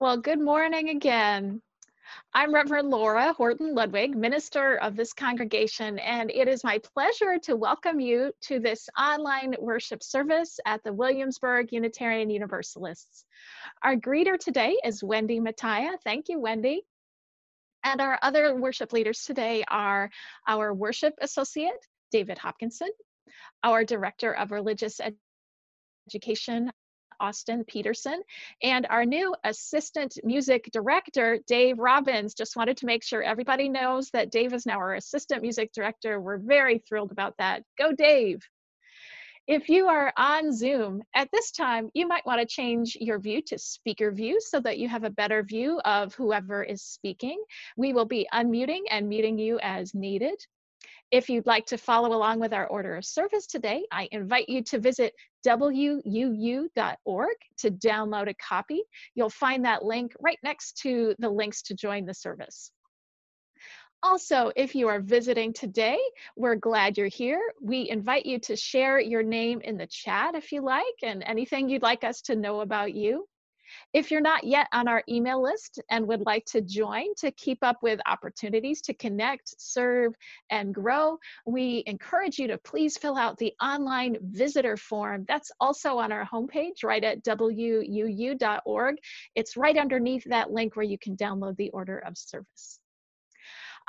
Well, good morning again. I'm Reverend Laura Horton Ludwig, minister of this congregation, and it is my pleasure to welcome you to this online worship service at the Williamsburg Unitarian Universalists. Our greeter today is Wendy Mattia. Thank you, Wendy. And our other worship leaders today are our worship associate, David Hopkinson, our director of religious education, Austin Peterson, and our new assistant music director, Dave Robbins. Just wanted to make sure everybody knows that Dave is now our assistant music director. We're very thrilled about that. Go, Dave! If you are on Zoom at this time, you might want to change your view to speaker view so that you have a better view of whoever is speaking. We will be unmuting and muting you as needed. If you'd like to follow along with our order of service today, I invite you to visit wuu.org to download a copy. You'll find that link right next to the links to join the service. Also, if you are visiting today, we're glad you're here. We invite you to share your name in the chat if you like and anything you'd like us to know about you. If you're not yet on our email list and would like to join to keep up with opportunities to connect, serve, and grow, we encourage you to please fill out the online visitor form. That's also on our homepage right at wuu.org. It's right underneath that link where you can download the order of service.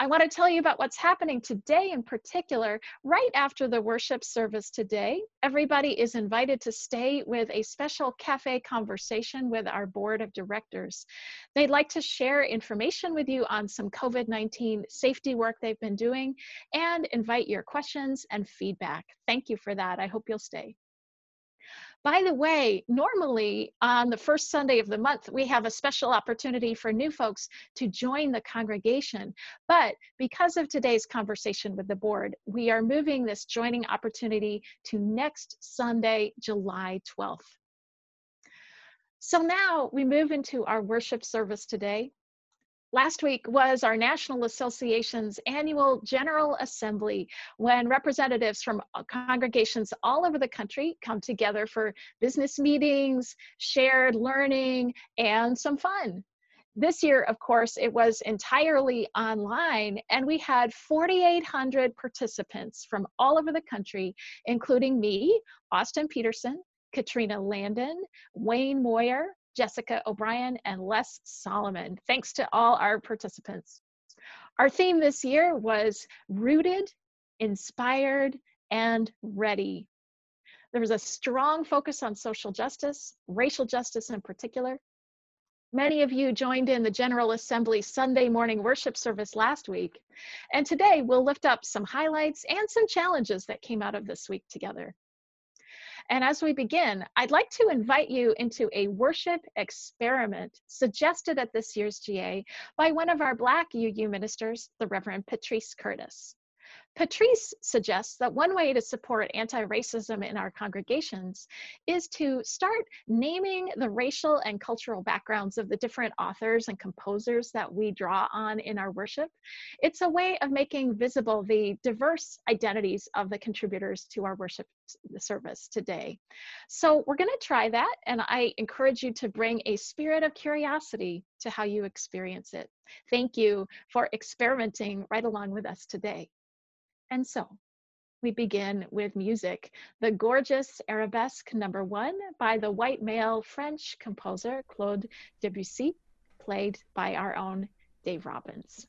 I want to tell you about what's happening today in particular. Right after the worship service today, everybody is invited to stay with a special cafe conversation with our board of directors. They'd like to share information with you on some COVID 19 safety work they've been doing and invite your questions and feedback. Thank you for that. I hope you'll stay. By the way, normally on the first Sunday of the month, we have a special opportunity for new folks to join the congregation. But because of today's conversation with the board, we are moving this joining opportunity to next Sunday, July 12th. So now we move into our worship service today. Last week was our National Association's annual General Assembly when representatives from uh, congregations all over the country come together for business meetings, shared learning, and some fun. This year, of course, it was entirely online, and we had 4,800 participants from all over the country, including me, Austin Peterson, Katrina Landon, Wayne Moyer, Jessica O'Brien, and Les Solomon. Thanks to all our participants. Our theme this year was rooted, inspired, and ready. There was a strong focus on social justice, racial justice in particular. Many of you joined in the General Assembly Sunday morning worship service last week, and today we'll lift up some highlights and some challenges that came out of this week together. And as we begin, I'd like to invite you into a worship experiment suggested at this year's GA by one of our Black UU ministers, the Reverend Patrice Curtis. Patrice suggests that one way to support anti racism in our congregations is to start naming the racial and cultural backgrounds of the different authors and composers that we draw on in our worship. It's a way of making visible the diverse identities of the contributors to our worship service today. So we're going to try that, and I encourage you to bring a spirit of curiosity to how you experience it. Thank you for experimenting right along with us today. And so we begin with music. The gorgeous Arabesque number one by the white male French composer Claude Debussy, played by our own Dave Robbins.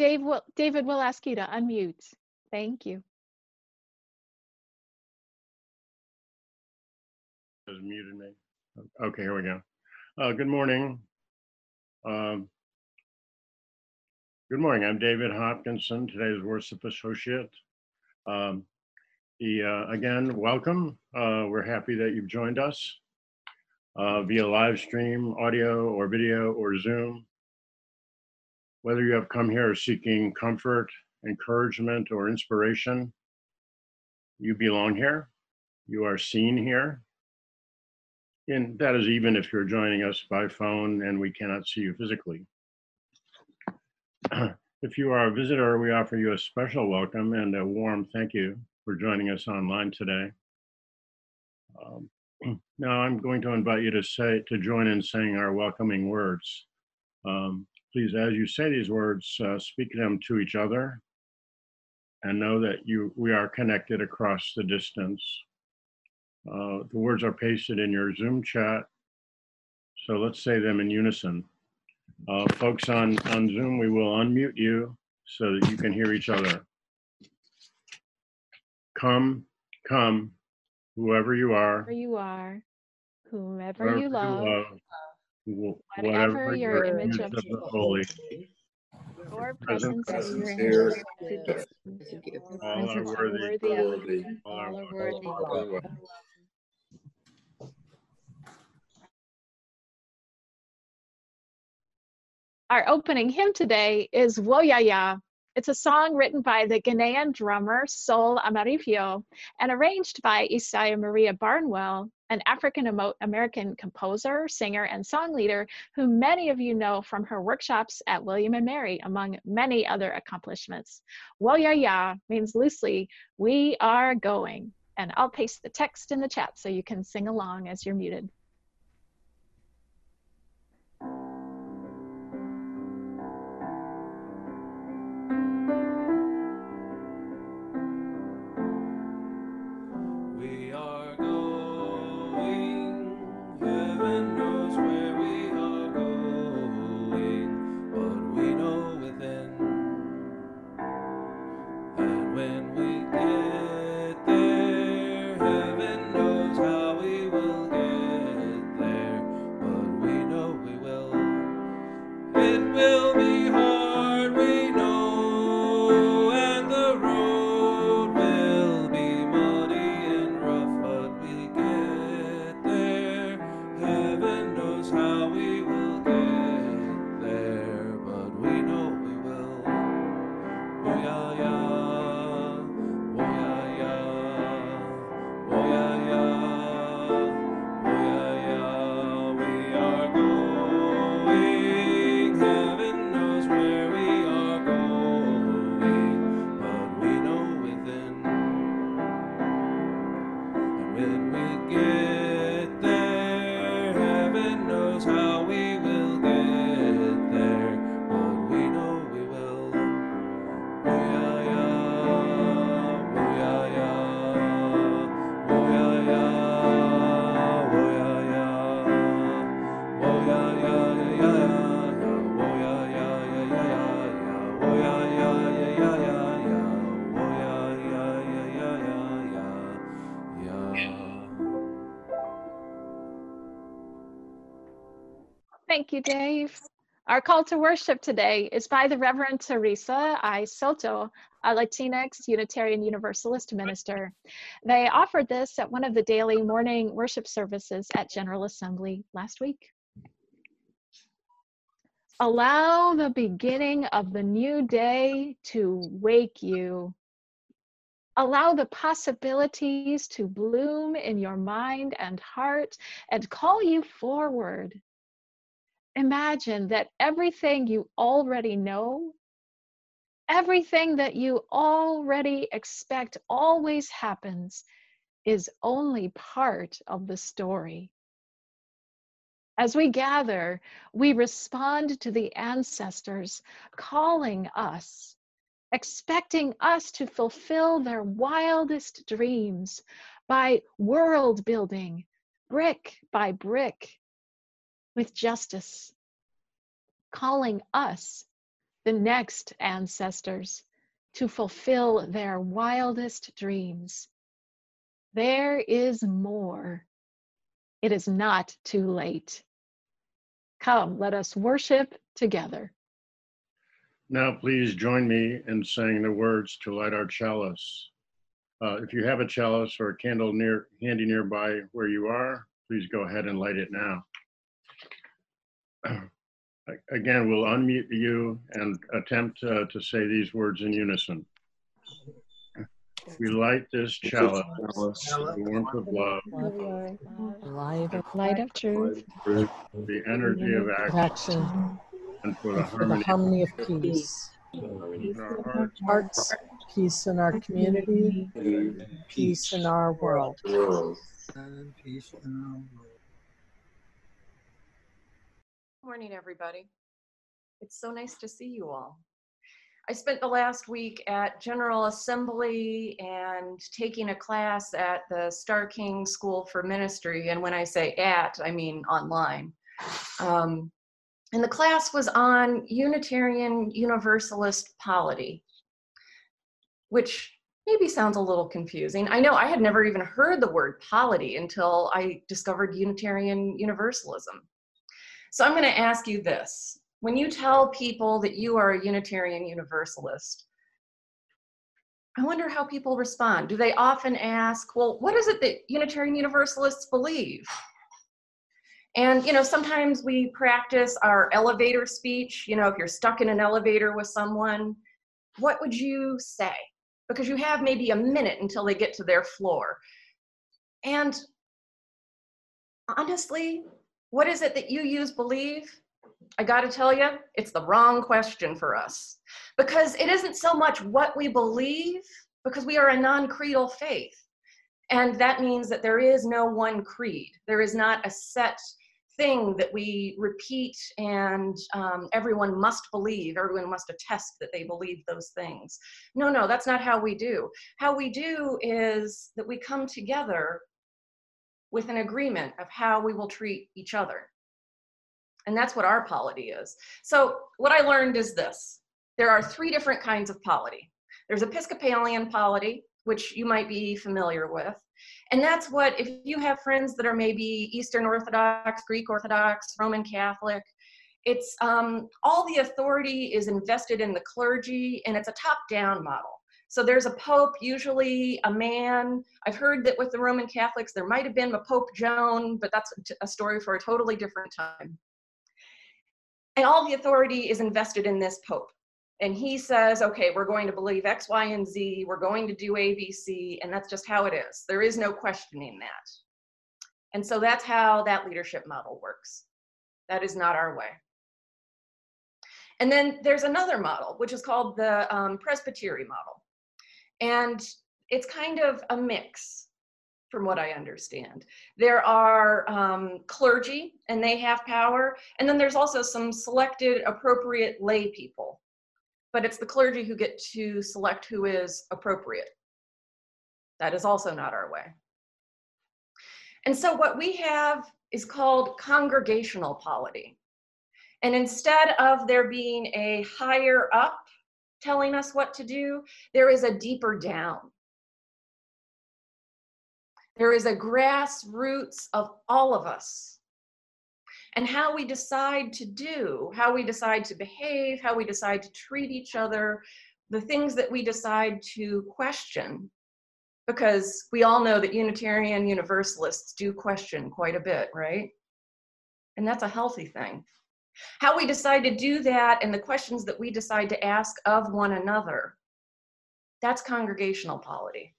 Dave will, David will ask you to unmute. Thank you. Has muted me. Okay, here we go. Uh, good morning. Um, good morning. I'm David Hopkinson, today's worship associate. Um, the, uh, again, welcome. Uh, we're happy that you've joined us uh, via live stream, audio or video or Zoom. Whether you have come here seeking comfort, encouragement, or inspiration, you belong here. You are seen here. And that is even if you're joining us by phone and we cannot see you physically. if you are a visitor, we offer you a special welcome and a warm thank you for joining us online today. Um, now I'm going to invite you to say to join in saying our welcoming words. Um, please, as you say these words, uh, speak them to each other and know that you we are connected across the distance. Uh, the words are pasted in your Zoom chat, so let's say them in unison. Uh, folks on, on Zoom, we will unmute you so that you can hear each other. Come, come, whoever you are, Whoever you are, whomever wherever you love, wh- whatever your image image of of the holy, your presence and your here image. all are worthy, worthy all are worthy. worthy. Our opening hymn today is Woyaya. It's a song written by the Ghanaian drummer Sol Amarfio and arranged by Ysaye Maria Barnwell, an African American composer, singer, and song leader who many of you know from her workshops at William and Mary, among many other accomplishments. Woyaya means loosely, we are going. And I'll paste the text in the chat so you can sing along as you're muted. You, Dave. Our call to worship today is by the Reverend Theresa I. Soto, a Latinx Unitarian Universalist minister. They offered this at one of the daily morning worship services at General Assembly last week. Allow the beginning of the new day to wake you. Allow the possibilities to bloom in your mind and heart and call you forward imagine that everything you already know, everything that you already expect always happens, is only part of the story. As we gather, we respond to the ancestors calling us, expecting us to fulfill their wildest dreams by world building, brick by brick, with justice, calling us, the next ancestors to fulfill their wildest dreams. There is more. It is not too late. Come, let us worship together. Now, please join me in saying the words to light our chalice. Uh, if you have a chalice or a candle near handy nearby where you are, please go ahead and light it now. Again, we'll unmute you and attempt uh, to say these words in unison. We light this chalice, the warmth of love, Light of Light of truth, the energy of action, action and for the for the harmony harmony of peace. peace in our hearts. Hearts, peace in our community, peace in our world. Morning, everybody. It's so nice to see you all. I spent the last week at General Assembly and taking a class at the Starr King School for Ministry. And when I say at, I mean online. Um, and the class was on Unitarian Universalist polity, which maybe sounds a little confusing. I know I had never even heard the word polity until I discovered Unitarian Universalism. So I'm going to ask you this. When you tell people that you are a Unitarian Universalist, I wonder how people respond. Do they often ask, well, what is it that Unitarian Universalists believe? And, you know, sometimes we practice our elevator speech. You know, if you're stuck in an elevator with someone, what would you say? Because you have maybe a minute until they get to their floor. And honestly, what is it that UUs believe? I got to tell you, it's the wrong question for us. Because it isn't so much what we believe, because we are a non creedal faith. And that means that there is no one creed. There is not a set thing that we repeat and um, everyone must believe, everyone must attest that they believe those things. No, no, that's not how we do. How we do is that we come together with an agreement of how we will treat each other. And that's what our polity is. So, what I learned is this there are three different kinds of polity there's Episcopalian polity, which you might be familiar with. And that's what, if you have friends that are maybe Eastern Orthodox, Greek Orthodox, Roman Catholic, it's um, all the authority is invested in the clergy and it's a top down model. So there's a pope, usually a man. I've heard that with the Roman Catholics, there might have been a Pope Joan, but that's a story for a totally different time. And all the authority is invested in this pope. And he says, okay, we're going to believe X, Y, and Z, we're going to do ABC, and that's just how it is. There is no questioning that. And so that's how that leadership model works. That is not our way. And then there's another model, which is called the um, Presbytery model. And it's kind of a mix, from what I understand. There are um, clergy, and they have power. And then there's also some selected appropriate lay people. But it's the clergy who get to select who is appropriate. That is also not our way. And so what we have is called congregational polity. And instead of there being a higher up telling us what to do, there is a deeper down. There is a grassroots of all of us. And how we decide to do, how we decide to behave, how we decide to treat each other, the things that we decide to question, because we all know that Unitarian Universalists do question quite a bit, right? And that's a healthy thing. How we decide to do that and the questions that we decide to ask of one another, that's congregational polity.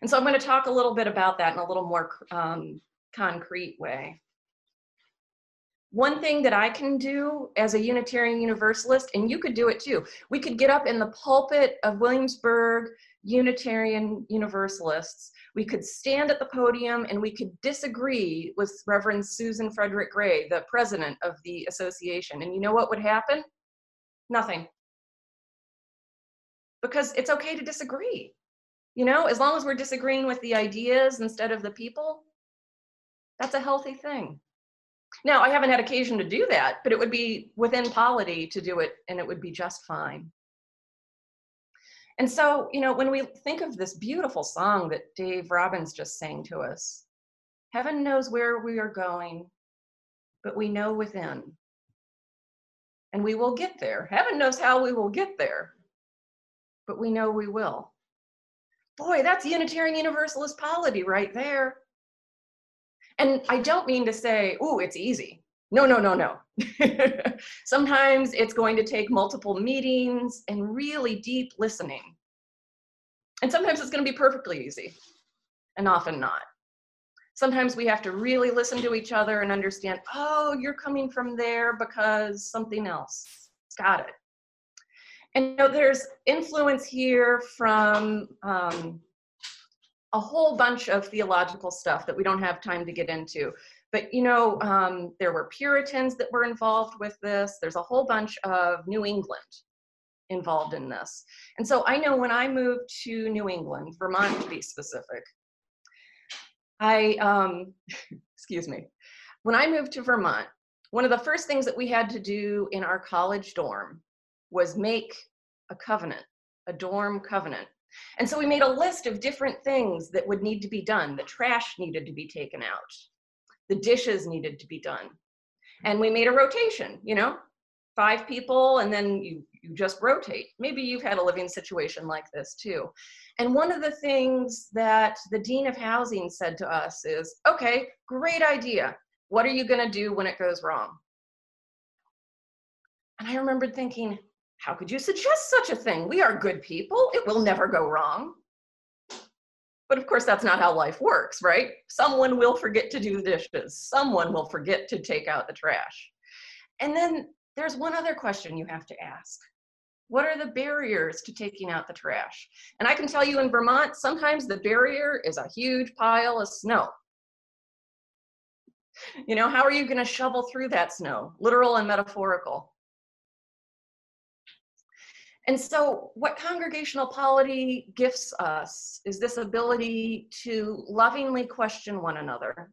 And so I'm going to talk a little bit about that in a little more um, concrete way. One thing that I can do as a Unitarian Universalist, and you could do it too, we could get up in the pulpit of Williamsburg Unitarian Universalists. We could stand at the podium and we could disagree with Reverend Susan Frederick Gray, the president of the association. And you know what would happen? Nothing. Because it's okay to disagree. You know, as long as we're disagreeing with the ideas instead of the people, that's a healthy thing. Now, I haven't had occasion to do that, but it would be within polity to do it and it would be just fine. And so, you know, when we think of this beautiful song that Dave Robbins just sang to us, heaven knows where we are going, but we know within. And we will get there. Heaven knows how we will get there, but we know we will. Boy, that's Unitarian Universalist polity right there. And I don't mean to say, oh, it's easy. No, no, no, no. Sometimes it's going to take multiple meetings and really deep listening. And sometimes it's going to be perfectly easy, and often not. Sometimes we have to really listen to each other and understand, oh, you're coming from there because something else. Got it. And you know, there's influence here from um, a whole bunch of theological stuff that we don't have time to get into. But you know, um, there were Puritans that were involved with this. There's a whole bunch of New England involved in this. And so I know when I moved to New England, Vermont to be specific, I, um, excuse me, when I moved to Vermont, one of the first things that we had to do in our college dorm was make a covenant, a dorm covenant. And so we made a list of different things that would need to be done. The trash needed to be taken out, the dishes needed to be done. Hmm. And we made a rotation, you know, five people, and then you, you just rotate. Maybe you've had a living situation like this too. And one of the things that the Dean of Housing said to us is okay, great idea. What are you going to do when it goes wrong? And I remembered thinking, how could you suggest such a thing? We are good people. It will never go wrong. But of course, that's not how life works, right? Someone will forget to do the dishes. Someone will forget to take out the trash. And then there's one other question you have to ask. What are the barriers to taking out the trash? And I can tell you in Vermont, sometimes the barrier is a huge pile of snow. You know, how are you going to shovel through that snow, literal and metaphorical? And so, what congregational polity gifts us is this ability to lovingly question one another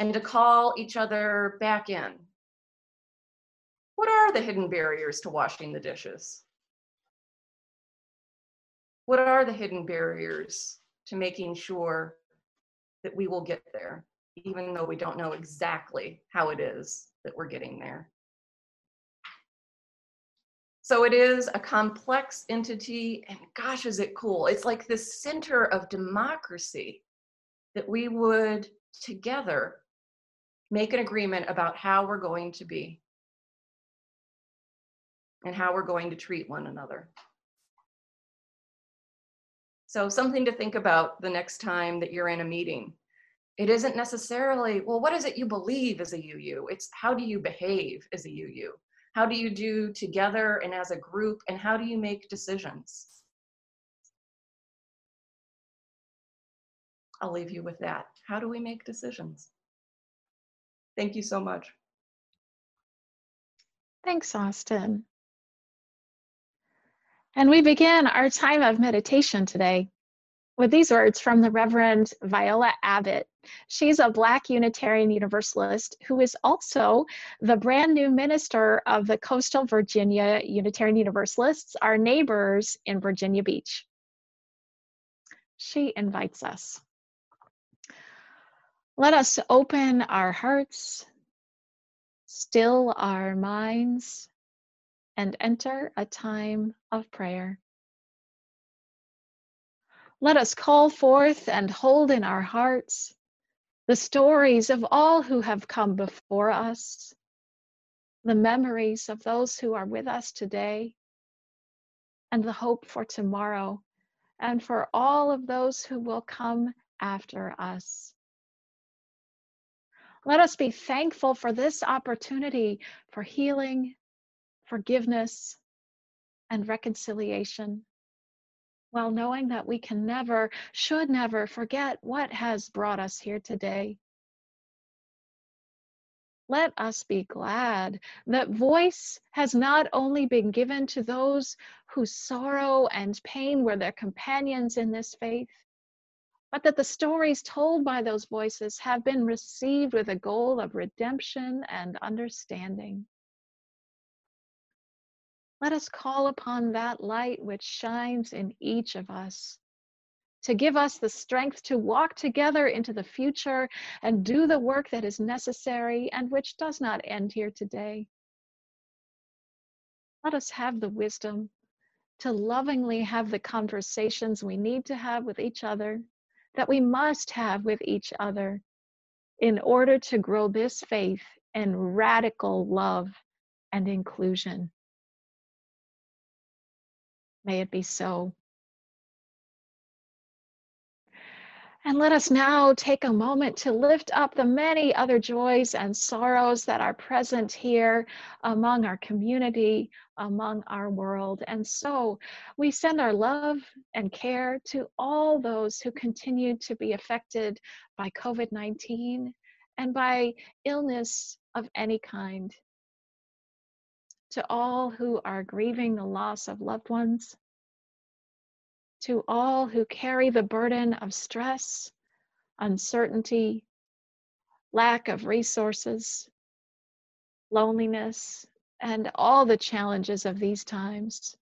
and to call each other back in. What are the hidden barriers to washing the dishes? What are the hidden barriers to making sure that we will get there, even though we don't know exactly how it is that we're getting there? So it is a complex entity, and gosh, is it cool! It's like the center of democracy that we would together make an agreement about how we're going to be and how we're going to treat one another. So, something to think about the next time that you're in a meeting. It isn't necessarily, well, what is it you believe as a UU? It's how do you behave as a UU? How do you do together and as a group? And how do you make decisions? I'll leave you with that. How do we make decisions? Thank you so much. Thanks, Austin. And we begin our time of meditation today with these words from the Reverend Viola Abbitt. She's a Black Unitarian Universalist who is also the brand new minister of the Coastal Virginia Unitarian Universalists, our neighbors in Virginia Beach. She invites us. Let us open our hearts, still our minds, and enter a time of prayer. Let us call forth and hold in our hearts the stories of all who have come before us, the memories of those who are with us today, and the hope for tomorrow, and for all of those who will come after us. Let us be thankful for this opportunity for healing forgiveness, and reconciliation, while knowing that we can never, should never forget what has brought us here today. Let us be glad that voice has not only been given to those whose sorrow and pain were their companions in this faith, but that the stories told by those voices have been received with a goal of redemption and understanding. Let us call upon that light which shines in each of us to give us the strength to walk together into the future and do the work that is necessary and which does not end here today. Let us have the wisdom to lovingly have the conversations we need to have with each other, that we must have with each other in order to grow this faith in radical love and inclusion. May it be so. And let us now take a moment to lift up the many other joys and sorrows that are present here among our community, among our world. And so we send our love and care to all those who continue to be affected by COVID 19 and by illness of any kind. To all who are grieving the loss of loved ones, to all who carry the burden of stress, uncertainty, lack of resources, loneliness, and all the challenges of these times.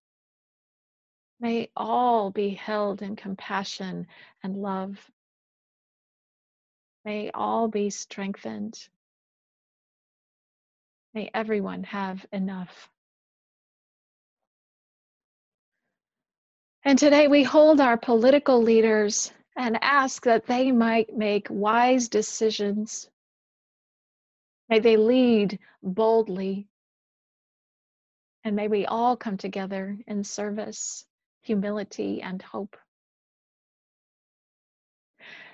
May all be held in compassion and love. May all be strengthened. May everyone have enough. And today we hold our political leaders and ask that they might make wise decisions. May they lead boldly. And may we all come together in service, humility, and hope.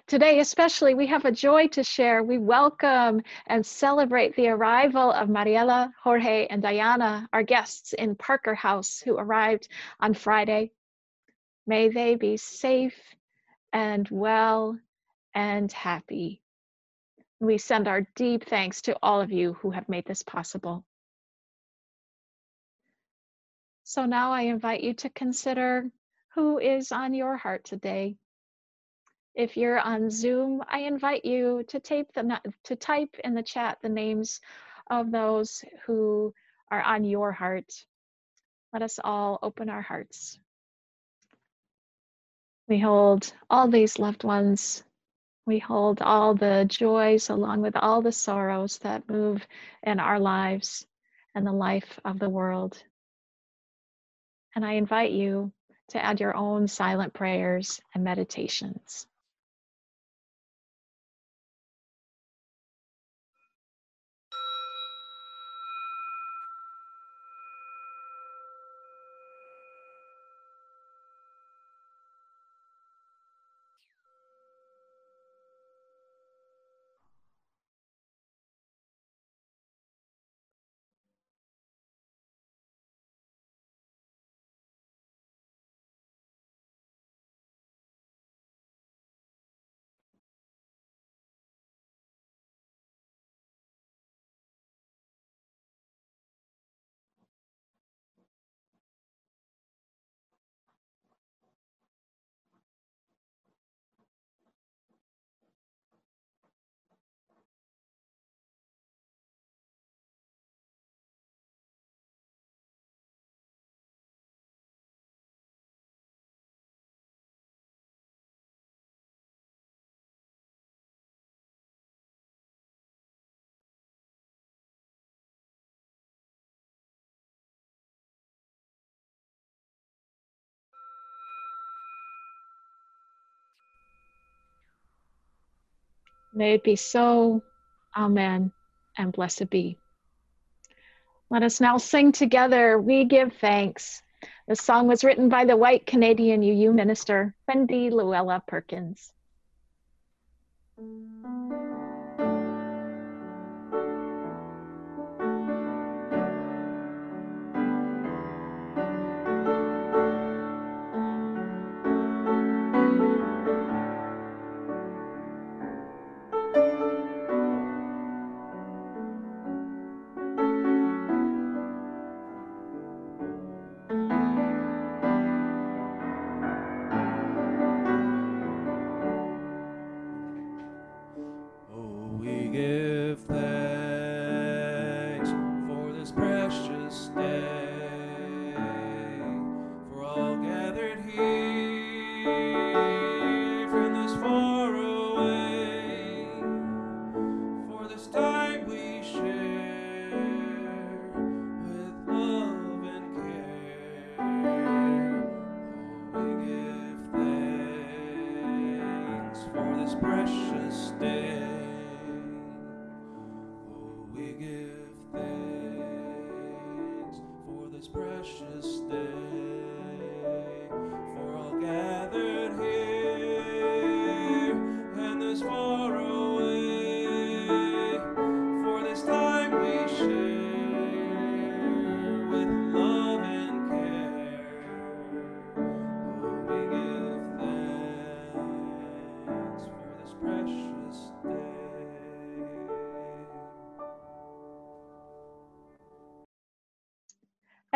Today, especially, we have a joy to share. We welcome and celebrate the arrival of Mariela, Jorge, and Diana, our guests in Parker House, who arrived on Friday. May they be safe and well and happy. We send our deep thanks to all of you who have made this possible. So now I invite you to consider who is on your heart today. If you're on Zoom, I invite you to, tape the, to type in the chat the names of those who are on your heart. Let us all open our hearts. We hold all these loved ones. We hold all the joys along with all the sorrows that move in our lives and the life of the world. And I invite you to add your own silent prayers and meditations. May it be so. Amen. And blessed be. Let us now sing together. We give thanks. The song was written by the white Canadian UU minister, Wendy Luella Perkins.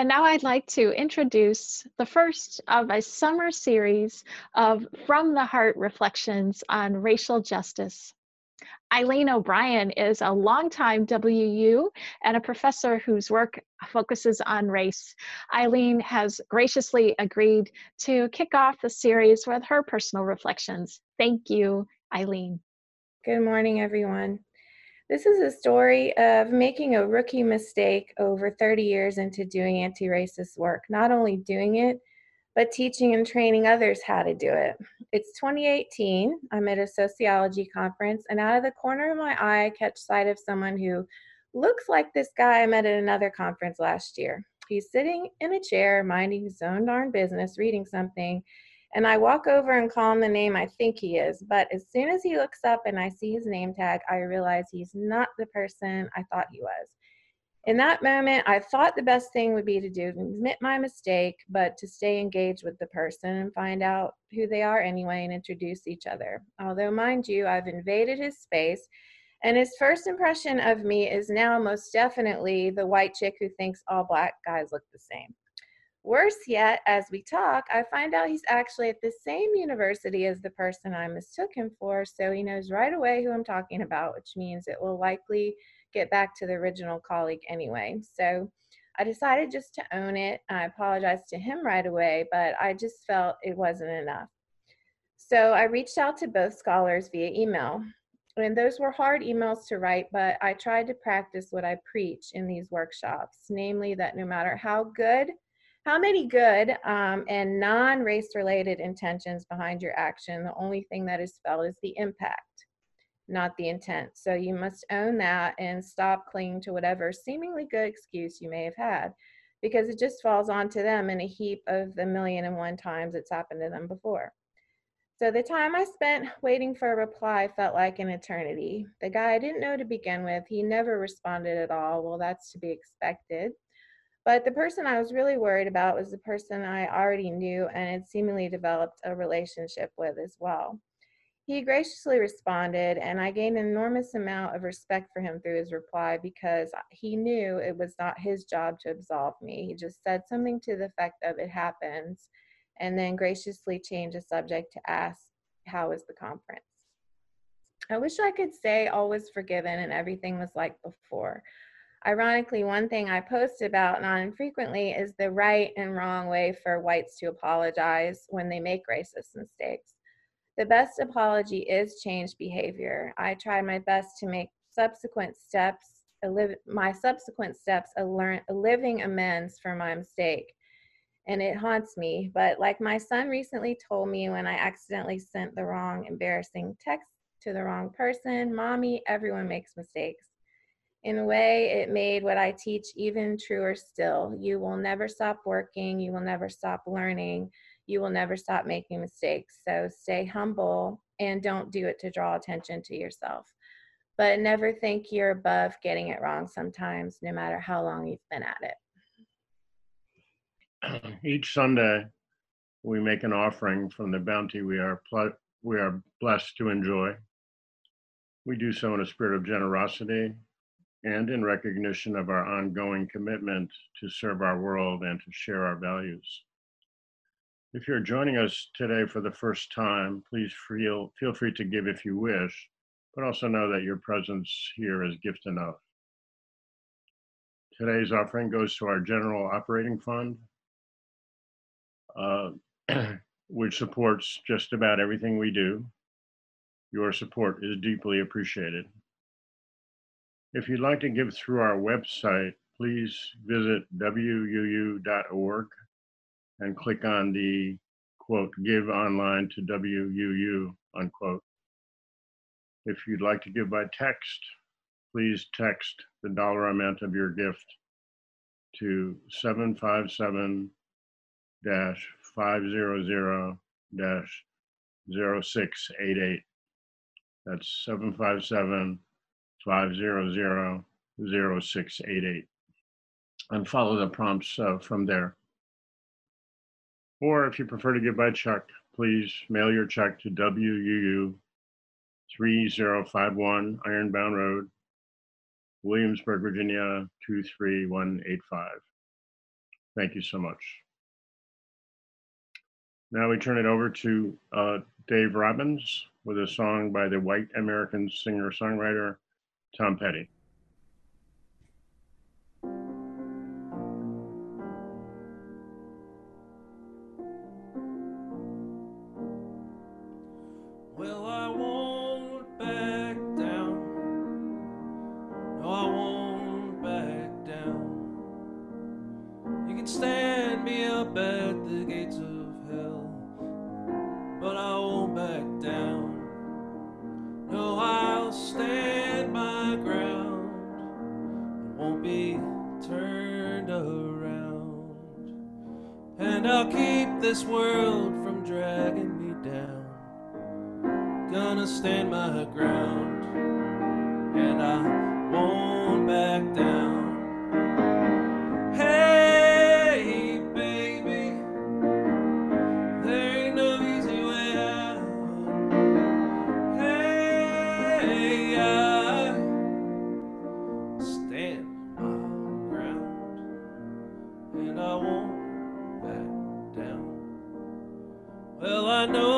And now I'd like to introduce the first of a summer series of From the Heart reflections on racial justice. Eileen O'Brien is a longtime WU and a professor whose work focuses on race. Eileen has graciously agreed to kick off the series with her personal reflections. Thank you, Eileen. Good morning, everyone. This is a story of making a rookie mistake over 30 years into doing anti racist work. Not only doing it, but teaching and training others how to do it. It's 2018. I'm at a sociology conference, and out of the corner of my eye, I catch sight of someone who looks like this guy I met at another conference last year. He's sitting in a chair, minding his own darn business, reading something, and I walk over and call him the name I think he is. But as soon as he looks up and I see his name tag, I realize he's not the person I thought he was. In that moment, I thought the best thing would be to do admit my mistake, but to stay engaged with the person and find out who they are anyway and introduce each other. Although, mind you, I've invaded his space, and his first impression of me is now most definitely the white chick who thinks all black guys look the same. Worse yet, as we talk, I find out he's actually at the same university as the person I mistook him for, so he knows right away who I'm talking about, which means it will likely get back to the original colleague anyway. So I decided just to own it. I apologized to him right away, but I just felt it wasn't enough. So I reached out to both scholars via email. And those were hard emails to write, but I tried to practice what I preach in these workshops, namely that no matter how good how many good um, and non race related intentions behind your action, the only thing that is felt is the impact, not the intent. So you must own that and stop clinging to whatever seemingly good excuse you may have had because it just falls onto them in a heap of the million and one times it's happened to them before. So the time I spent waiting for a reply felt like an eternity. The guy I didn't know to begin with, he never responded at all. Well, that's to be expected. But the person I was really worried about was the person I already knew and had seemingly developed a relationship with as well. He graciously responded, and I gained an enormous amount of respect for him through his reply because he knew it was not his job to absolve me. He just said something to the effect of, It happens, and then graciously changed the subject to ask, How was the conference? I wish I could say all was forgiven and everything was like before. Ironically, one thing I post about not infrequently is the right and wrong way for whites to apologize when they make racist mistakes. The best apology is changed behavior. I try my best to make subsequent steps, my subsequent steps, a, learn, a living amends for my mistake. And it haunts me. But like my son recently told me when I accidentally sent the wrong embarrassing text to the wrong person, mommy, everyone makes mistakes. In a way, it made what I teach even truer still. You will never stop working, you will never stop learning, you will never stop making mistakes. So stay humble and don't do it to draw attention to yourself. But never think you're above getting it wrong sometimes, no matter how long you've been at it. Each Sunday, we make an offering from the bounty we are we are blessed to enjoy. We do so in a spirit of generosity and in recognition of our ongoing commitment to serve our world and to share our values. If you're joining us today for the first time, please feel, feel free to give if you wish, but also know that your presence here is gift enough. today's offering goes to our general operating fund, uh, which supports just about everything we do. Your support is deeply appreciated. If you'd like to give through our website, please visit wuu.org and click on the quote, give online to WUU, unquote. If you'd like to give by text, please text the dollar amount of your gift to 757 500 0688. That's 757 500 0688. And follow the prompts uh, from there. Or if you prefer to give by check, please mail your check to WUU 3051 Ironbound Road, Williamsburg, Virginia 23185. Thank you so much. Now we turn it over to uh, Dave Robbins with a song by the white American singer songwriter Tom Petty. This world from dragging me down gonna stand my ground and I won't back down. I know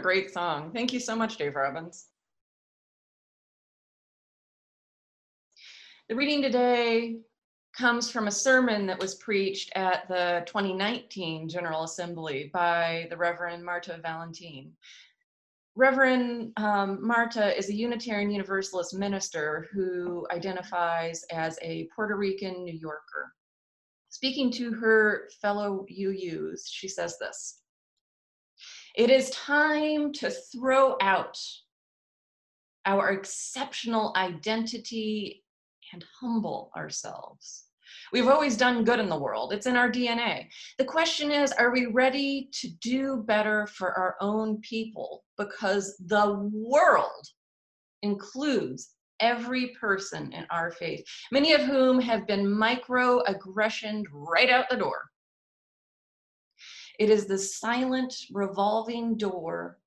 great song. Thank you so much, Dave Robbins. The reading today comes from a sermon that was preached at the 2019 General Assembly by the Reverend Marta Valentin. Reverend um, Marta is a Unitarian Universalist minister who identifies as a Puerto Rican New Yorker. Speaking to her fellow UUs, she says this It is time to throw out our exceptional identity and humble ourselves. We've always done good in the world, it's in our DNA. The question is are we ready to do better for our own people? Because the world includes every person in our faith, many of whom have been microaggressioned right out the door. It is the silent revolving door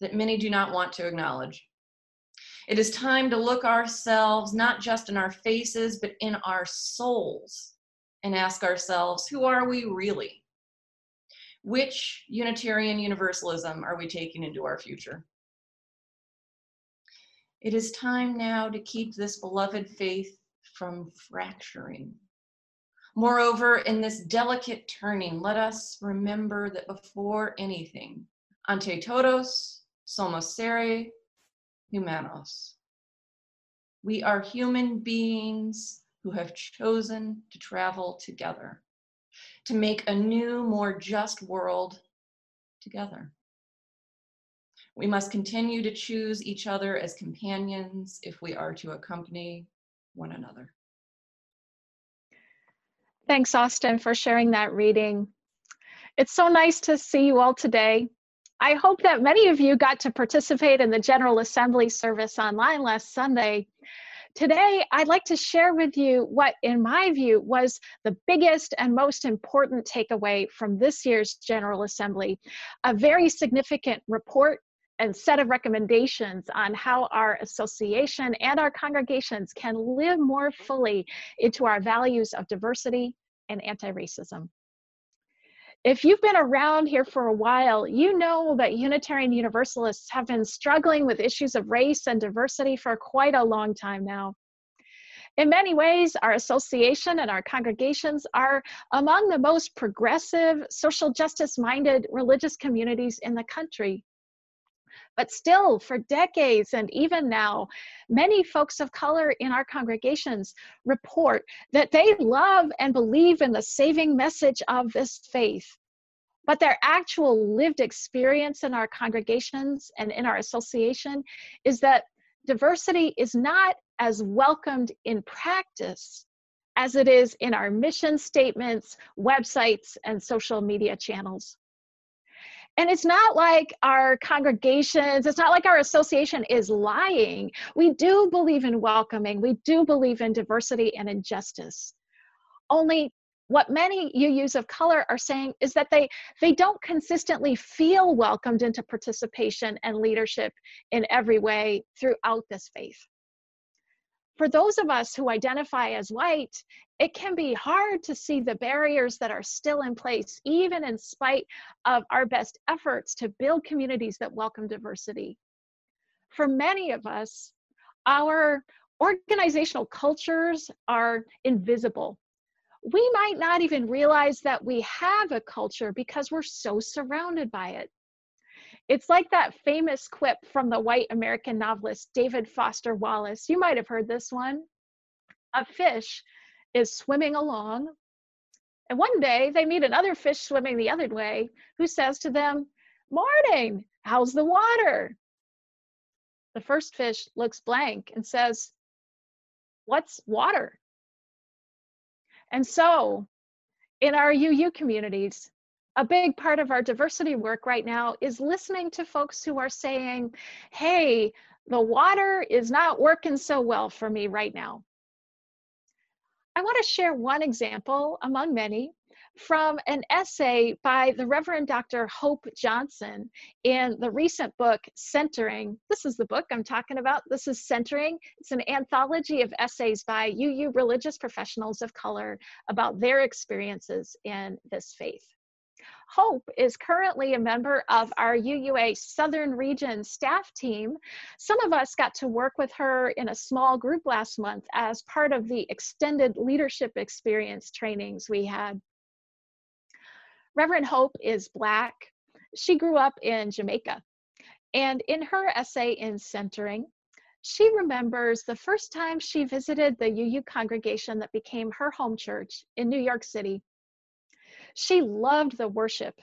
that many do not want to acknowledge. It is time to look ourselves not just in our faces, but in our souls and ask ourselves, who are we really? Which Unitarian Universalism are we taking into our future? It is time now to keep this beloved faith from fracturing. Moreover, in this delicate turning, let us remember that before anything, ante todos, somos seres humanos. We are human beings who have chosen to travel together, to make a new, more just world together. We must continue to choose each other as companions if we are to accompany one another. Thanks, Austin, for sharing that reading. It's so nice to see you all today. I hope that many of you got to participate in the General Assembly service online last Sunday. Today, I'd like to share with you what, in my view, was the biggest and most important takeaway from this year's General Assembly, a very significant report and set of recommendations on how our association and our congregations can live more fully into our values of diversity and anti-racism. If you've been around here for a while, you know that Unitarian Universalists have been struggling with issues of race and diversity for quite a long time now. In many ways, our association and our congregations are among the most progressive, social justice minded religious communities in the country. But still, for decades and even now, many folks of color in our congregations report that they love and believe in the saving message of this faith. But their actual lived experience in our congregations and in our association is that diversity is not as welcomed in practice as it is in our mission statements, websites, and social media channels. And it's not like our congregations, it's not like our association is lying. We do believe in welcoming, we do believe in diversity and injustice. Only what many UUs of color are saying is that they, they don't consistently feel welcomed into participation and leadership in every way throughout this faith for those of us who identify as white, it can be hard to see the barriers that are still in place, even in spite of our best efforts to build communities that welcome diversity. For many of us, our organizational cultures are invisible. We might not even realize that we have a culture because we're so surrounded by it. It's like that famous quip from the white American novelist David Foster Wallace. You might have heard this one. A fish is swimming along, and one day they meet another fish swimming the other way who says to them, Morning, how's the water? The first fish looks blank and says, What's water? And so, in our UU communities, a big part of our diversity work right now is listening to folks who are saying, hey, the water is not working so well for me right now. I want to share one example among many from an essay by the Reverend Dr. Hope Johnson in the recent book, Centering. This is the book I'm talking about. This is Centering. It's an anthology of essays by UU religious professionals of color about their experiences in this faith. Hope is currently a member of our UUA Southern Region staff team. Some of us got to work with her in a small group last month as part of the extended leadership experience trainings we had. Reverend Hope is Black. She grew up in Jamaica. And in her essay in Centering, she remembers the first time she visited the UU congregation that became her home church in New York City she loved the worship.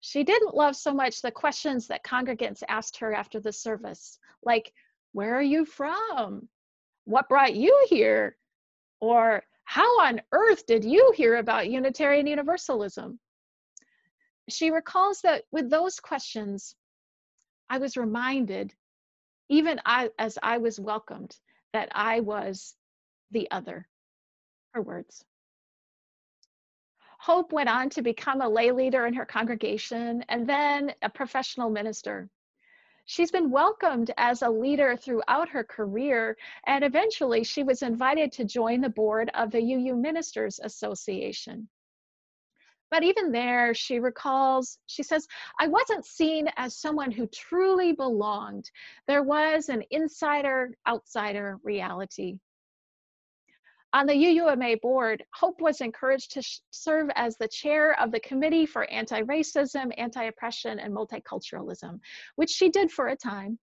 She didn't love so much the questions that congregants asked her after the service, like, Where are you from? What brought you here? Or, How on earth did you hear about Unitarian Universalism? She recalls that with those questions, I was reminded, even I, as I was welcomed, that I was the other. Her words. Hope went on to become a lay leader in her congregation and then a professional minister. She's been welcomed as a leader throughout her career, and eventually she was invited to join the board of the UU Ministers Association. But even there, she recalls, she says, I wasn't seen as someone who truly belonged. There was an insider outsider reality. On the UUMA board, Hope was encouraged to serve as the chair of the Committee for Anti-Racism, Anti-Oppression, and Multiculturalism, which she did for a time.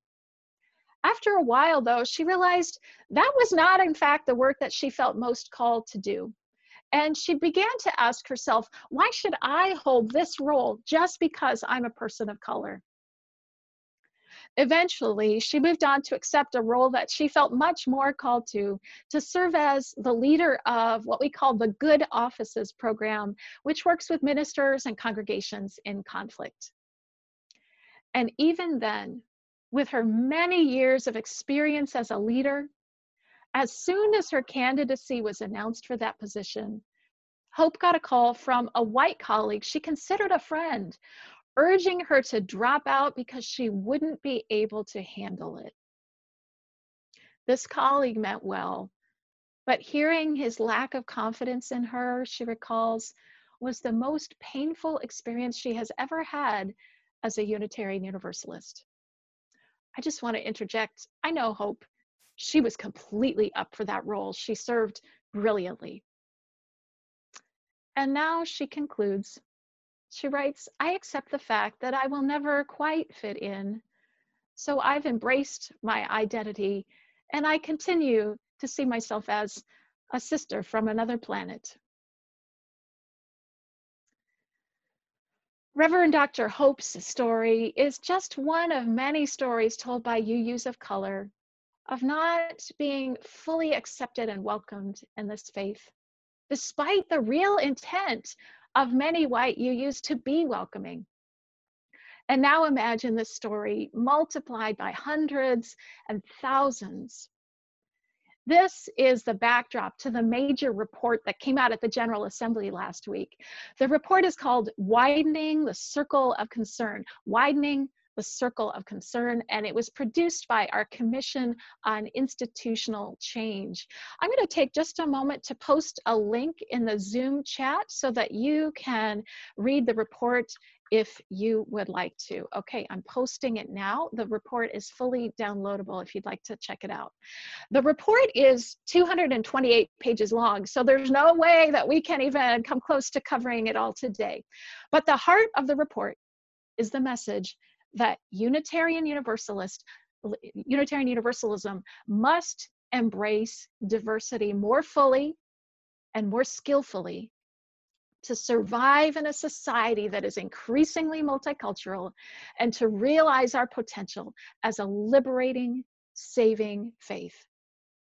After a while, though, she realized that was not, in fact, the work that she felt most called to do. And she began to ask herself, why should I hold this role just because I'm a person of color? Eventually, she moved on to accept a role that she felt much more called to, to serve as the leader of what we call the Good Offices program, which works with ministers and congregations in conflict. And even then, with her many years of experience as a leader, as soon as her candidacy was announced for that position, Hope got a call from a white colleague she considered a friend urging her to drop out because she wouldn't be able to handle it. This colleague meant well, but hearing his lack of confidence in her, she recalls, was the most painful experience she has ever had as a Unitarian Universalist. I just want to interject I know Hope. She was completely up for that role. She served brilliantly. And now she concludes she writes, I accept the fact that I will never quite fit in. So I've embraced my identity and I continue to see myself as a sister from another planet. Reverend Dr. Hope's story is just one of many stories told by UUs of color of not being fully accepted and welcomed in this faith, despite the real intent of many white UUs to be welcoming. And now imagine this story multiplied by hundreds and thousands. This is the backdrop to the major report that came out at the General Assembly last week. The report is called Widening the Circle of Concern, Widening the Circle of Concern, and it was produced by our Commission on Institutional Change. I'm going to take just a moment to post a link in the Zoom chat so that you can read the report if you would like to. Okay, I'm posting it now. The report is fully downloadable if you'd like to check it out. The report is 228 pages long, so there's no way that we can even come close to covering it all today. But the heart of the report is the message that Unitarian Universalist, Unitarian Universalism must embrace diversity more fully and more skillfully to survive in a society that is increasingly multicultural and to realize our potential as a liberating, saving faith.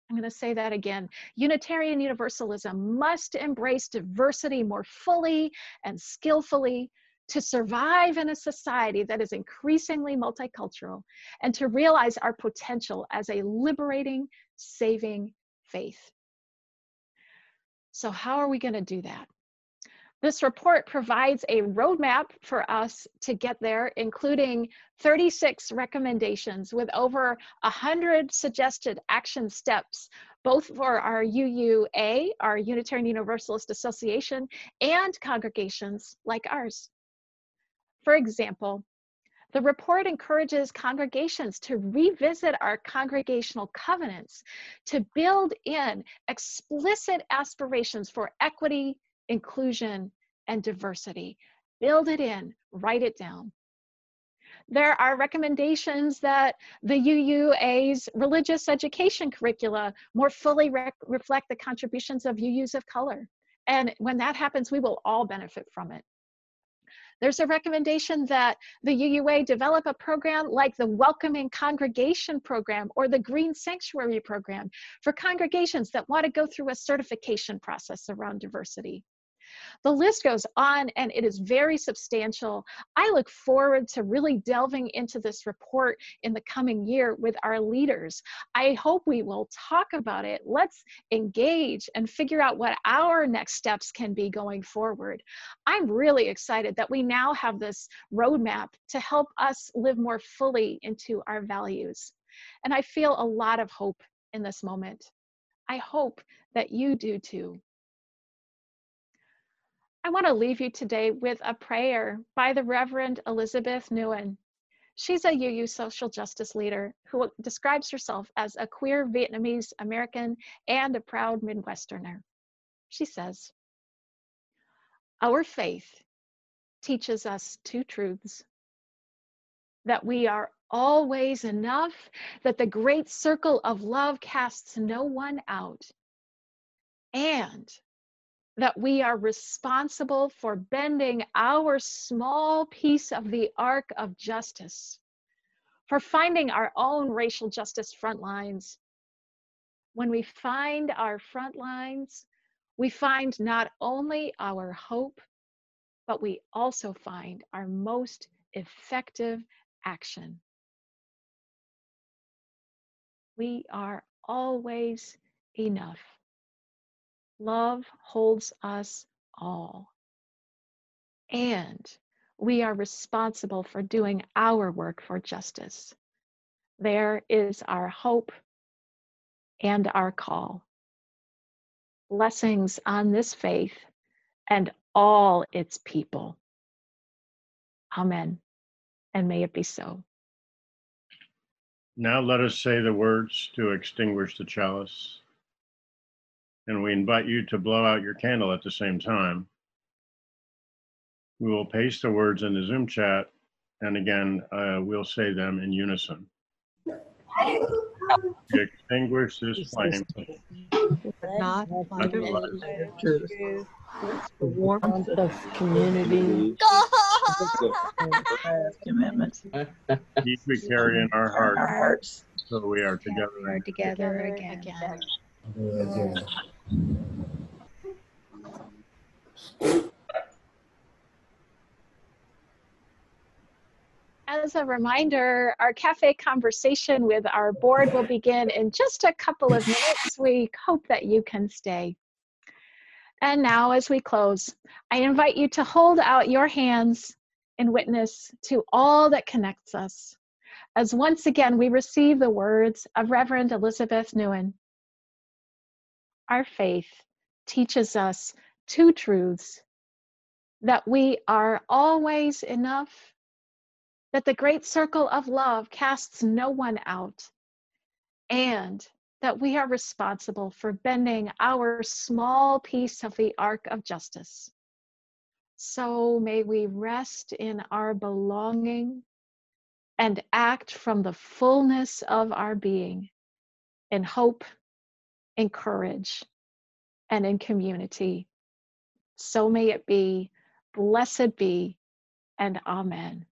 I'm going to say that again. Unitarian Universalism must embrace diversity more fully and skillfully to survive in a society that is increasingly multicultural and to realize our potential as a liberating, saving faith. So, how are we going to do that? This report provides a roadmap for us to get there, including 36 recommendations with over 100 suggested action steps, both for our UUA, our Unitarian Universalist Association, and congregations like ours. For example, the report encourages congregations to revisit our congregational covenants to build in explicit aspirations for equity, inclusion, and diversity. Build it in, write it down. There are recommendations that the UUA's religious education curricula more fully re reflect the contributions of UUs of color. And when that happens, we will all benefit from it. There's a recommendation that the UUA develop a program like the Welcoming Congregation Program or the Green Sanctuary Program for congregations that want to go through a certification process around diversity. The list goes on and it is very substantial. I look forward to really delving into this report in the coming year with our leaders. I hope we will talk about it. Let's engage and figure out what our next steps can be going forward. I'm really excited that we now have this roadmap to help us live more fully into our values. And I feel a lot of hope in this moment. I hope that you do too. I want to leave you today with a prayer by the Reverend Elizabeth Nguyen. She's a UU social justice leader who describes herself as a queer Vietnamese American and a proud Midwesterner. She says, Our faith teaches us two truths that we are always enough, that the great circle of love casts no one out, and that we are responsible for bending our small piece of the arc of justice, for finding our own racial justice front lines. When we find our front lines, we find not only our hope, but we also find our most effective action. We are always enough. Love holds us all. And we are responsible for doing our work for justice. There is our hope and our call. Blessings on this faith and all its people. Amen. And may it be so. Now let us say the words to extinguish the chalice. And we invite you to blow out your candle at the same time. We will paste the words in the Zoom chat, and again, uh, we'll say them in unison. We extinguish this flame Not of the the truth, warmth of community commitments. Each we carry in our Our hearts. so we are together. We're together again. As a reminder, our cafe conversation with our board will begin in just a couple of minutes. We hope that you can stay. And now, as we close, I invite you to hold out your hands in witness to all that connects us, as once again we receive the words of Reverend Elizabeth Nguyen. Our faith teaches us two truths that we are always enough that the great circle of love casts no one out, and that we are responsible for bending our small piece of the arc of justice. So may we rest in our belonging and act from the fullness of our being in hope, in courage, and in community. So may it be. Blessed be, and amen.